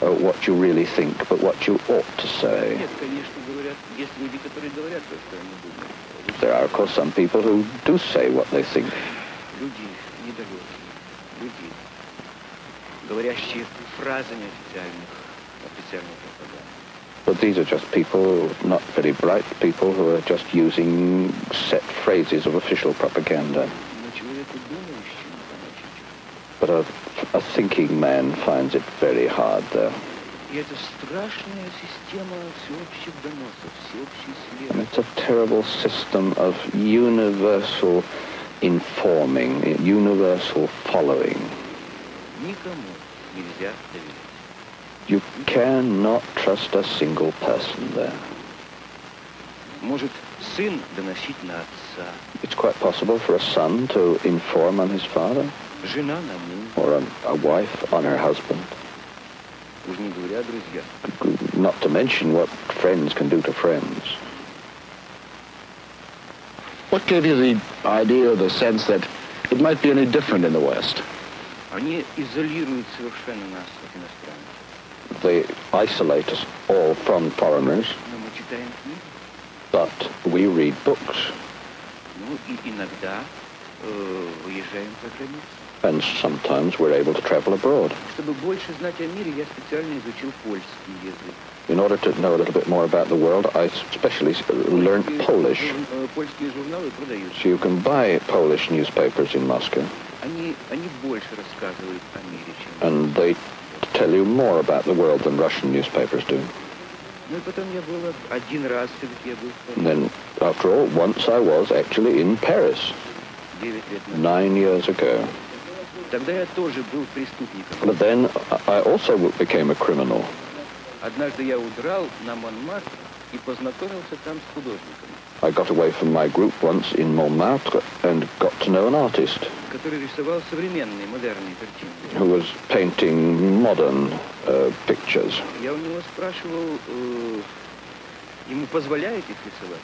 Speaker 7: uh, what you really think, but what you ought to say. There are, of course, some people who do say what they think. But these are just people, not very bright people, who are just using set phrases of official propaganda. But a a thinking man finds it very hard, there. And it's a terrible system of universal informing, universal following. You cannot trust a single person there. It's quite possible for a son to inform on his father. or a, a wife on her husband.
Speaker 9: уж не говоря о друзьях.
Speaker 7: Not to mention what friends can do to friends.
Speaker 6: What gave you the idea or the sense that it might be any different in the West?
Speaker 9: Они изолируют совершенно нас от иностранцев.
Speaker 7: They isolate us all from foreigners,
Speaker 9: Но мы читаем книги,
Speaker 7: but we read books,
Speaker 9: ну и иногда э, выезжаем за границу.
Speaker 7: and sometimes we're able to travel abroad. In order to know a little bit more about the world, I especially uh, learned Polish. So you can buy Polish newspapers in Moscow. And they tell you more about the world than Russian newspapers do. And then, after all, once I was actually in Paris nine years ago.
Speaker 9: Тогда я тоже был преступником.
Speaker 7: But then I I also became a criminal.
Speaker 9: Однажды я удрал на Монмартр и познакомился там с художником,
Speaker 7: I got away from my group once in Montmartre and got to know an artist
Speaker 9: который рисовал современные, модерные картины.
Speaker 7: who was painting modern uh, pictures.
Speaker 9: Я у него спрашивал, э, ему позволяет их рисовать?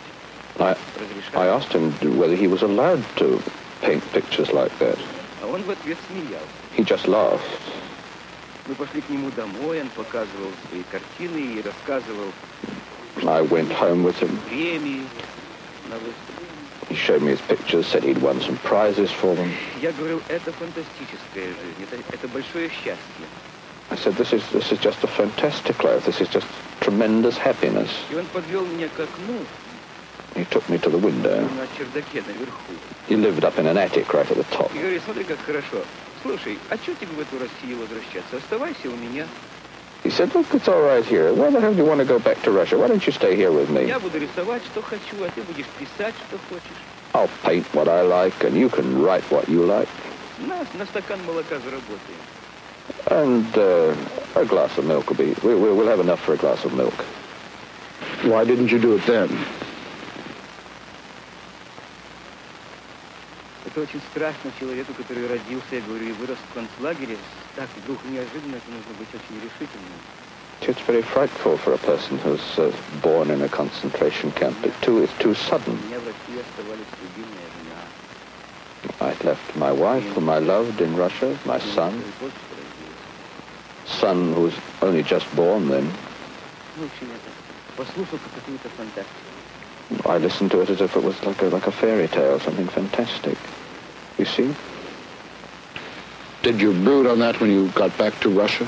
Speaker 7: I,
Speaker 9: Разрешает?
Speaker 7: I asked him whether he was allowed to paint pictures like that.
Speaker 9: А он в ответ смеялся.
Speaker 7: He just laughed.
Speaker 9: Мы пошли к нему домой, он показывал свои картины и рассказывал
Speaker 7: I went home with him.
Speaker 9: премии на выставке.
Speaker 7: He showed me his pictures, said he'd won some prizes for them.
Speaker 9: Я говорил, это фантастическая жизнь, это, это большое счастье.
Speaker 7: I said, this is, this is just a fantastic life. This is just tremendous happiness.
Speaker 9: И он подвел меня к окну
Speaker 7: he took me to the window. He lived up in an attic right at the top. He said, look, it's all right here. Why the hell do you want to go back to Russia? Why don't you stay here with me? I'll paint what I like, and you can write what you like. And uh, a glass of milk will be... We, will have enough for a glass of milk.
Speaker 6: Why didn't you do it then?
Speaker 9: Это очень страшно человеку, который родился, я говорю, и вырос в концлагере. Так вдруг неожиданно это нужно быть очень решительным.
Speaker 7: It's very frightful for a person who's uh, born in a concentration camp. It too, it's too
Speaker 9: У
Speaker 7: sudden.
Speaker 9: меня в России оставались любимая жена.
Speaker 7: I'd left my wife, whom I loved in Russia, my son,
Speaker 9: И вот что родился.
Speaker 7: son who was only just born then.
Speaker 9: В общем, это послушал как какую-то фантастику.
Speaker 7: I listened to it as if it was like a, like a fairy tale, something fantastic. You see?
Speaker 6: Did you brood on that when you got back to Russia?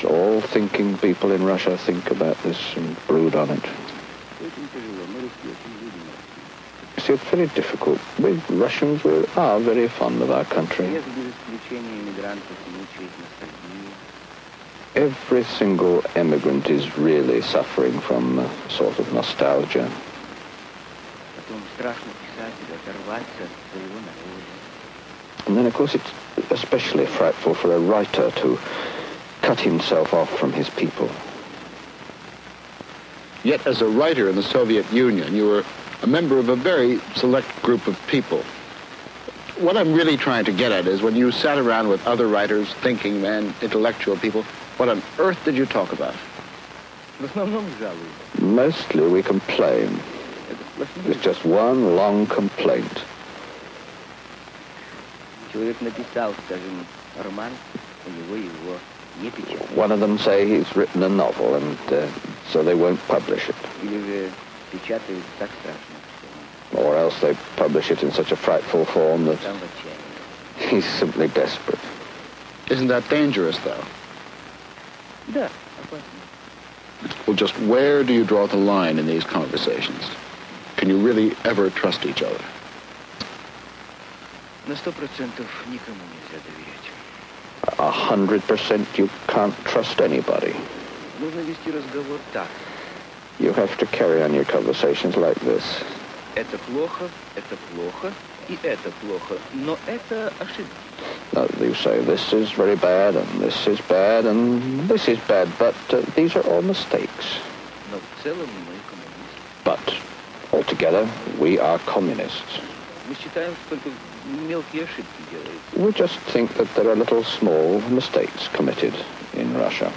Speaker 7: So all thinking people in Russia think about this and brood on it. You see, it's very difficult. We Russians we are very fond of our country. Every single emigrant is really suffering from a sort of nostalgia
Speaker 9: Потом страшно писателю оторваться от своего народа.
Speaker 7: And then, of course, it's especially frightful for a writer to cut himself off from his people.
Speaker 6: Yet, as a writer in the Soviet Union, you were a member of a very select group of people. What I'm really trying to get at is when you sat around with other writers, thinking men, intellectual people, what on earth did you talk about?
Speaker 9: В основном жалуюсь.
Speaker 7: Mostly we complain. There's just one long complaint. One of them say he's written a novel, and uh, so they won't publish it. Or else they publish it in such a frightful form that he's simply desperate.
Speaker 6: Isn't that dangerous, though? Well, just where do you draw the line in these conversations? Can you really ever trust each other?
Speaker 9: На сто процентов никому нельзя доверять.
Speaker 7: A hundred percent you can't trust anybody.
Speaker 9: Нужно вести разговор так.
Speaker 7: You have to carry on your conversations like this.
Speaker 9: Это плохо, это плохо, и это плохо. Но это ошибка.
Speaker 7: Uh, you say this is very bad, and this is bad, and this is bad, but uh, these are all mistakes.
Speaker 9: Но в целом мы коммунисты.
Speaker 7: But Altogether, we are communists. We just think that there are little small mistakes committed in Russia.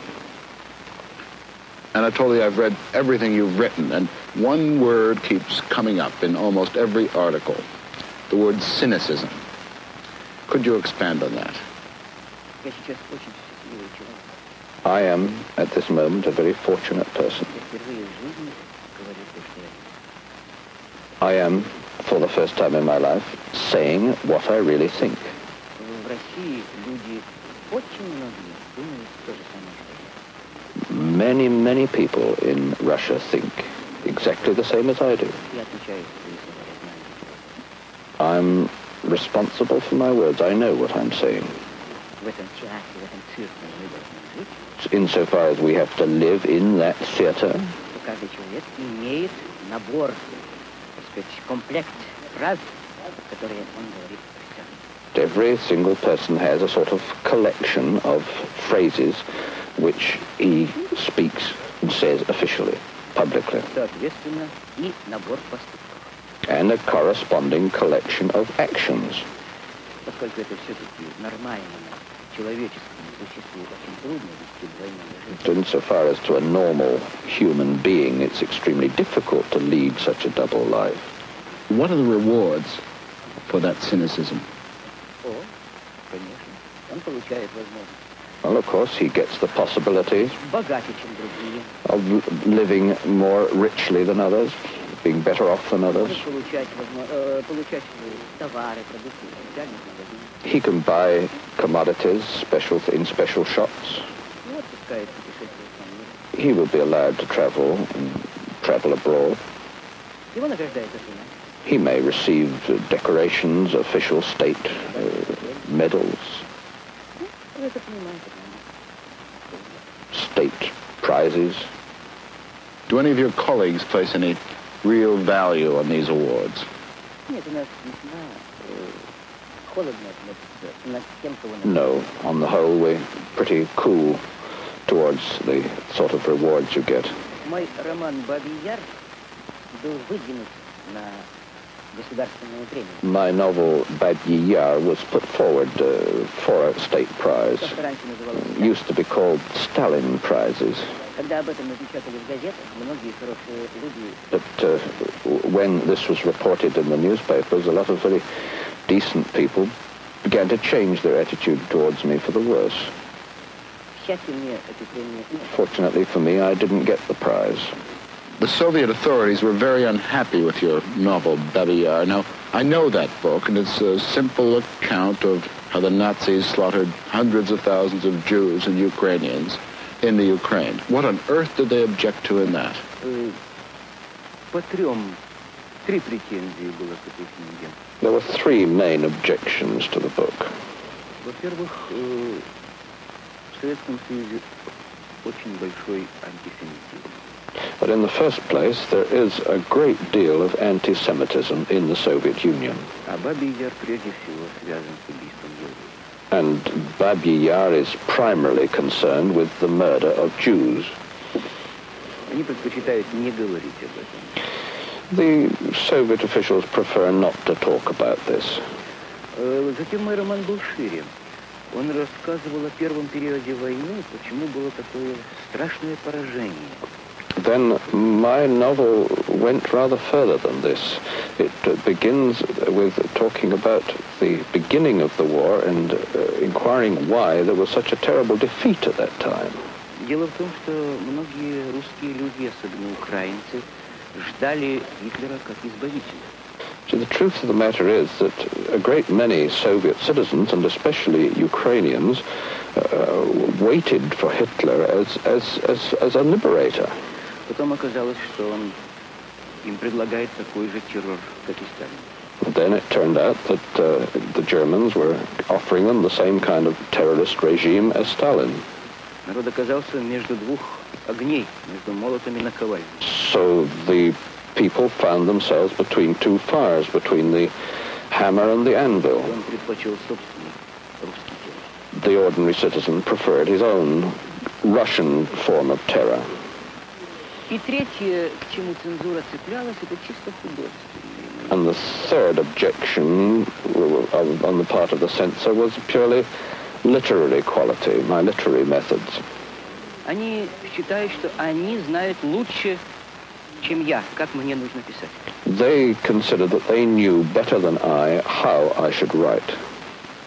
Speaker 6: Anatoly, I've read everything you've written, and one word keeps coming up in almost every article, the word cynicism. Could you expand on that?
Speaker 7: I am, at this moment, a very fortunate person. I am, for the first time in my life, saying what I really think. Many, many people in Russia think exactly the same as I do. I'm responsible for my words. I know what I'm saying. Insofar as we have to live in that theater,
Speaker 9: which complex phrases.
Speaker 7: Every single person has a sort of collection of phrases which he speaks and says officially, publicly. And a corresponding collection of actions. Insofar as to a normal human being, it's extremely difficult to lead such a double life.
Speaker 6: What are the rewards for that cynicism?
Speaker 7: Well, of course, he gets the possibility of living more richly than others, being better off than others. He can buy commodities special in special shops. He will be allowed to travel travel abroad. He may receive decorations, official state uh, medals, state prizes.
Speaker 6: Do any of your colleagues place any real value on these awards?
Speaker 7: No, on the whole, we're pretty cool towards the sort of rewards you get.
Speaker 9: Мой роман «Бабий Яр» был выдвинут на государственную премию.
Speaker 7: My novel Badyi Yar was put forward uh, for a state prize.
Speaker 9: То, что раньше называлось
Speaker 7: Used to be called Stalin prizes.
Speaker 9: Когда об этом напечатали в газетах, многие хорошие люди
Speaker 7: But uh, w- when this was reported in the newspapers, a lot of very decent people began to change their attitude towards me for the worse.
Speaker 9: К счастью, мне эту премию не
Speaker 7: Fortunately for me, I didn't get the prize.
Speaker 6: The Soviet authorities were very unhappy with your novel, Babi Yar. Now, I know that book, and it's a simple account of how the Nazis slaughtered hundreds of thousands of Jews and Ukrainians in the Ukraine. What on earth did they object to in that?
Speaker 9: Э, По трем, три претензии было к этой книге.
Speaker 7: There were three main objections to the book.
Speaker 9: Во-первых, э, в Советском Союзе очень большой антисемитизм.
Speaker 7: But in the first place, there is a great deal of anti-Semitism in the Soviet Union.
Speaker 9: А Бабий Яр прежде всего связан с убийством евреев.
Speaker 7: And Babi Yar is primarily concerned with the murder of Jews.
Speaker 9: Они предпочитают не говорить об этом.
Speaker 7: The Soviet officials prefer not to talk about this.
Speaker 9: Э, Затем мой роман был шире. Он рассказывал о первом периоде войны, почему было такое страшное поражение.
Speaker 7: Then my novel went rather further than this. It uh, begins with talking about the beginning of the war and uh, inquiring why there was such a terrible defeat at that time.
Speaker 9: Дело в том, что многие русские люди, особенно украинцы, ждали Гитлера как избавителя.
Speaker 7: So the truth of the matter is that a great many Soviet citizens, and especially Ukrainians, uh, waited for Hitler as, as, as, as a liberator.
Speaker 9: Потом оказалось, что он им предлагает такой же террор, как и Сталин.
Speaker 7: Then it turned out that uh, the Germans were offering them the same kind of terrorist regime as Stalin.
Speaker 9: Народ оказался между двух огней, между молотом и наковальней.
Speaker 7: So the people found themselves between two fires, between the hammer and the anvil.
Speaker 9: Он предпочел собственный русский террор.
Speaker 7: The ordinary citizen preferred his own Russian form of terror.
Speaker 9: И третье, к чему цензура цеплялась, это чисто художественное.
Speaker 7: And the third objection uh, on the part of the censor was purely literary quality, my literary methods.
Speaker 9: Они считают, что они знают лучше, чем я, как мне нужно писать.
Speaker 7: They considered that they knew better than I how I should write.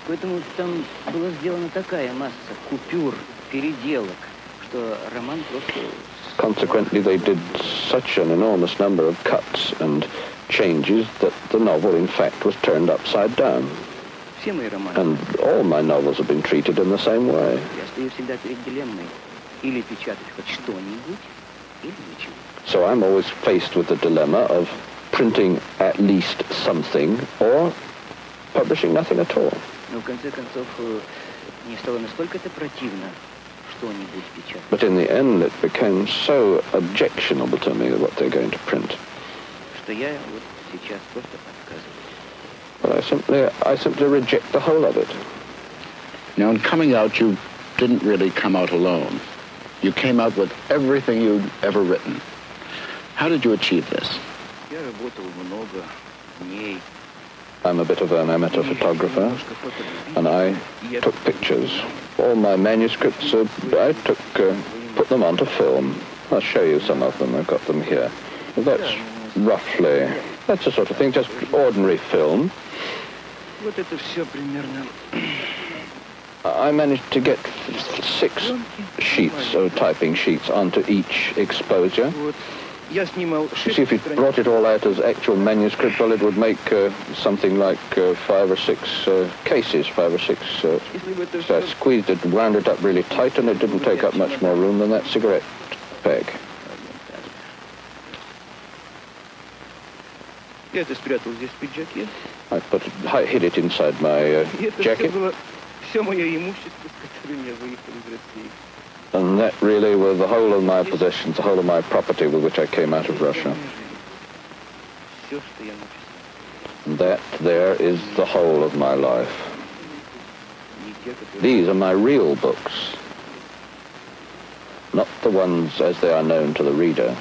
Speaker 9: Поэтому там была сделана такая масса купюр, переделок, что роман просто...
Speaker 7: Consequently, they did such an enormous number of cuts and changes that the novel, in fact, was turned upside down. And all my novels have been treated in the same way.
Speaker 9: Я стою всегда перед дилеммой. Или печатать хоть что-нибудь, или ничего.
Speaker 7: So I'm always faced with the dilemma of printing at least something or publishing nothing at all.
Speaker 9: Но в конце концов, э, мне стало настолько это противно, что-нибудь печатать,
Speaker 7: But in the end, it became so objectionable to me what they're going to print.
Speaker 9: что я вот сейчас просто отказываюсь.
Speaker 7: But I simply, I simply reject the whole of it.
Speaker 6: Now, in coming out, you didn't really come out alone. You came out with everything you'd ever written. How did you achieve this?
Speaker 7: I'm a bit of an amateur photographer, and I took pictures. All my manuscripts, uh, I took, uh, put them onto film. I'll show you some of them. I've got them here. That's roughly, that's the sort of thing, just ordinary film. I managed to get six sheets, or typing sheets, onto each exposure. See if you brought it all out as actual manuscript, well, it would make uh, something like uh, five or six uh, cases, five or six. Uh, so I squeezed it, wound it up really tight, and it didn't take up much more room than that cigarette
Speaker 9: pack.
Speaker 7: I put it, I hid it inside my uh, jacket
Speaker 9: все мое имущество, с которым я выехал из России.
Speaker 7: and that really were the whole of my possessions, the whole of my property with which I came out of Russia.
Speaker 9: Все, что я написал.
Speaker 7: And that there is the whole of my life.
Speaker 9: Не те, которые...
Speaker 7: These are my real books, not the ones as they are known to the reader.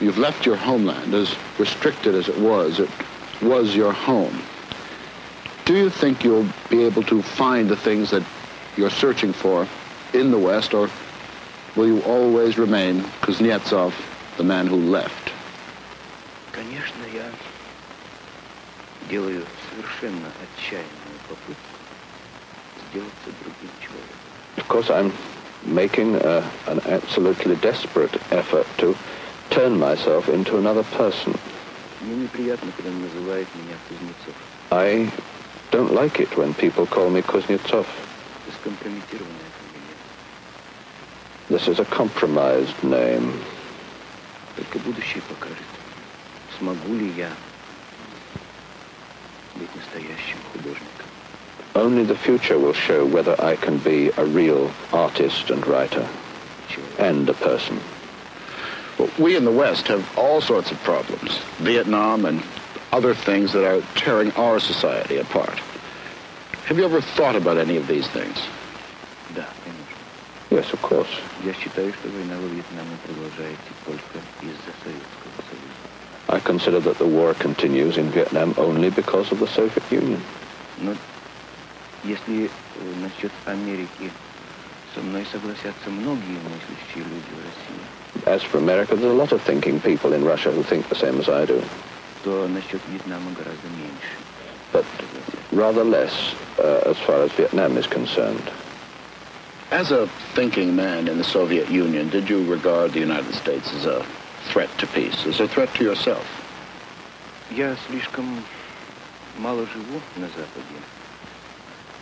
Speaker 6: You've left your homeland, as restricted as it was. It was your home. Do you think you'll be able to find the things that you're searching for in the West, or will you always remain Kuznetsov, the man who left?
Speaker 9: Конечно, я делаю совершенно отчаянную попытку сделаться другим человеком.
Speaker 7: Of course, I'm making uh, an absolutely desperate effort to turn myself into another person.
Speaker 9: Мне неприятно, когда называют меня Кузнецов.
Speaker 7: I don't like it when people call me Kuznetsov.
Speaker 9: Это скомпрометированная фамилия.
Speaker 7: This is a compromised name.
Speaker 9: Только будущее покажет, смогу ли я быть настоящим художником.
Speaker 7: Only the future will show whether I can be a real artist and writer and a person.
Speaker 6: Well, we in the West have all sorts of problems. Vietnam and other things that are tearing our society apart. Have you ever thought about any of these things?
Speaker 9: Да, конечно.
Speaker 7: Yes, of course.
Speaker 9: Я считаю, что война во Вьетнаме продолжается только из-за Советского Союза.
Speaker 7: I consider that the war continues in Vietnam only because of the Soviet Union.
Speaker 9: Но если э, насчет Америки со мной согласятся многие мыслящие люди в России,
Speaker 7: As for America, there's a lot of thinking people in Russia who think the same as I do,
Speaker 9: то насчет Вьетнама гораздо меньше.
Speaker 7: but rather less uh, as far as Vietnam is concerned.
Speaker 6: As a thinking man in the Soviet Union, did you regard the United States as a threat to peace, as a threat to yourself?
Speaker 9: Я слишком мало живу на Западе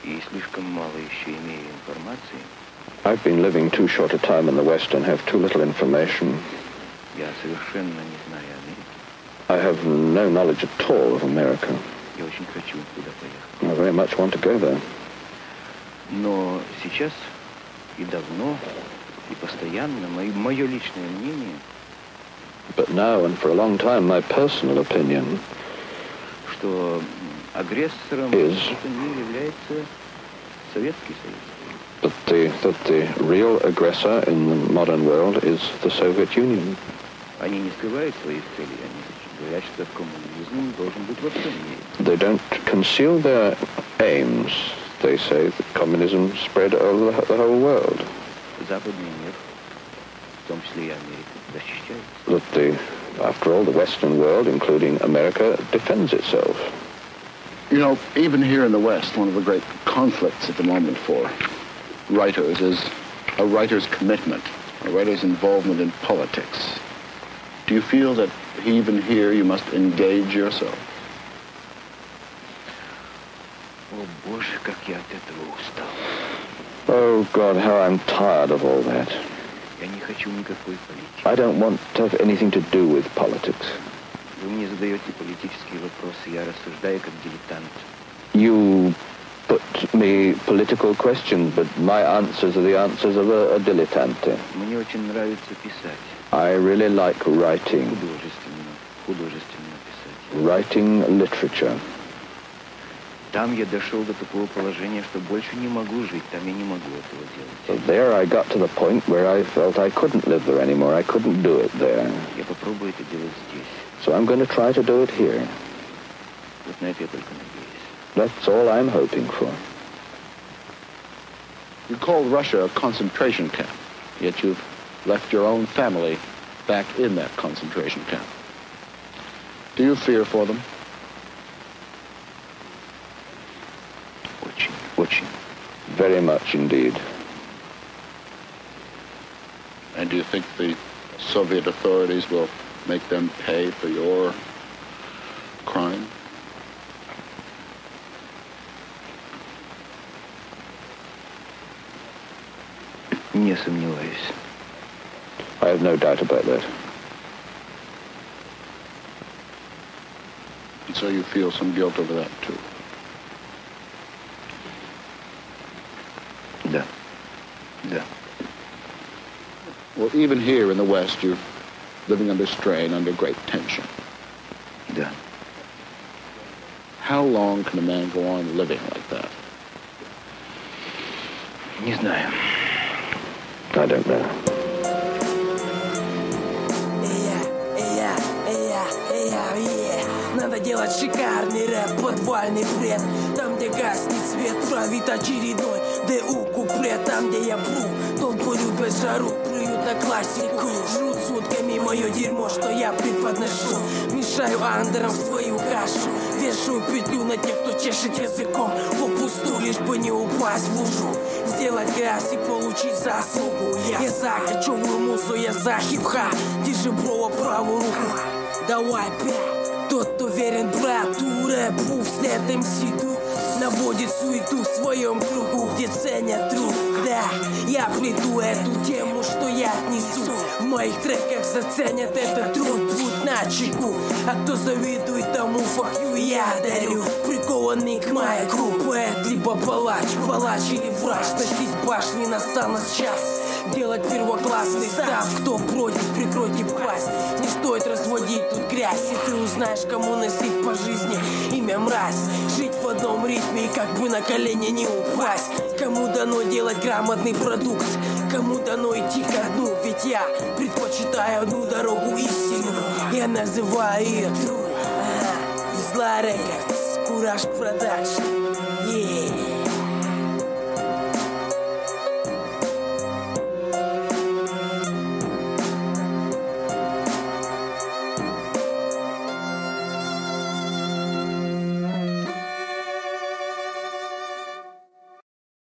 Speaker 9: и слишком мало еще имею информации.
Speaker 7: I've been living too short a time in the West and have too little information.
Speaker 9: Я совершенно не знаю Америки.
Speaker 7: I have no knowledge at all of America.
Speaker 9: Я очень хочу туда поехать.
Speaker 7: I very much want to go there.
Speaker 9: Но сейчас и давно, и постоянно мое, мое личное мнение,
Speaker 7: But now and for a long time, my personal opinion
Speaker 9: что м, агрессором
Speaker 7: Is-
Speaker 9: в этом мире является Советский Союз.
Speaker 7: that the, that the real aggressor in the modern world is the Soviet Union.
Speaker 9: Они не скрывают своих целей, они говорят, что коммунизм должен быть во всем мире.
Speaker 7: They don't conceal their aims. They say that communism spread over the, the whole world.
Speaker 9: Западный мир, в том числе и Америка, защищается.
Speaker 7: That the, after all, the Western world, including America, defends itself.
Speaker 6: You know, even here in the West, one of the great conflicts at the moment for writers is a writer's commitment, a writer's involvement in politics. Do you feel that even here you must engage yourself?
Speaker 9: Oh,
Speaker 7: oh God, how I'm tired of all that. I don't want to have anything to do with politics. You put me political questions, but my answers are the answers of a, a dilettante. I really like writing. Writing literature. So there I got to the point where I felt I couldn't live there anymore. I couldn't do it there. So I'm going to try to do it here. That's all I'm hoping for.
Speaker 6: You call Russia a concentration camp, yet you've left your own family back in that concentration camp. Do you fear for them?
Speaker 9: Which, which,
Speaker 7: very much indeed.
Speaker 6: And do you think the Soviet authorities will make them pay for your crime?
Speaker 9: Не сомневаюсь.
Speaker 7: I have no doubt about that.
Speaker 6: And so you feel some guilt over that, too.
Speaker 9: Да. Да.
Speaker 6: Well, even here in the West, you're living under strain, under great tension.
Speaker 9: Да.
Speaker 6: How long can a man go on living like that?
Speaker 9: Не знаю.
Speaker 7: I don't know.
Speaker 13: Надо делать шикарный рэп, подвальный бред. Там, где гаснет свет, правит очередной ДУ куплет. Там, где я пру, толпу любят жару Плюют на классику, жрут сутками мое дерьмо, что я преподношу. Мешаю андерам свою кашу. Вешаю петлю на тех, кто чешет языком. Попусту, лишь бы не упасть в лужу. Сделать газ и получить заслугу. Я, я за кочевую музу, я за хип-ха. Держи бро правую руку. Давай пять. Тот, кто верен брату, рэпу вслед МС Наводит суету в своем кругу, где ценят труд Да, я приду эту тему, что я несу. В моих треках заценят этот труд Будь на чеку. А кто завидует тому факью я дарю. Прикованный к маяку Поэт либо палач, палач или врач Носить башни настанет час Делать первоклассный став Кто против, прикройте пасть. Не стоит разводить тут грязь И ты узнаешь, кому носить по жизни Имя мразь. Жить в одном ритме и как бы на колени не упасть Кому дано делать грамотный продукт Кому дано идти ко дну. Ведь я предпочитаю одну дорогу истину Я называю ее True. И зла Рекордс. Кураж Продакшн Yeah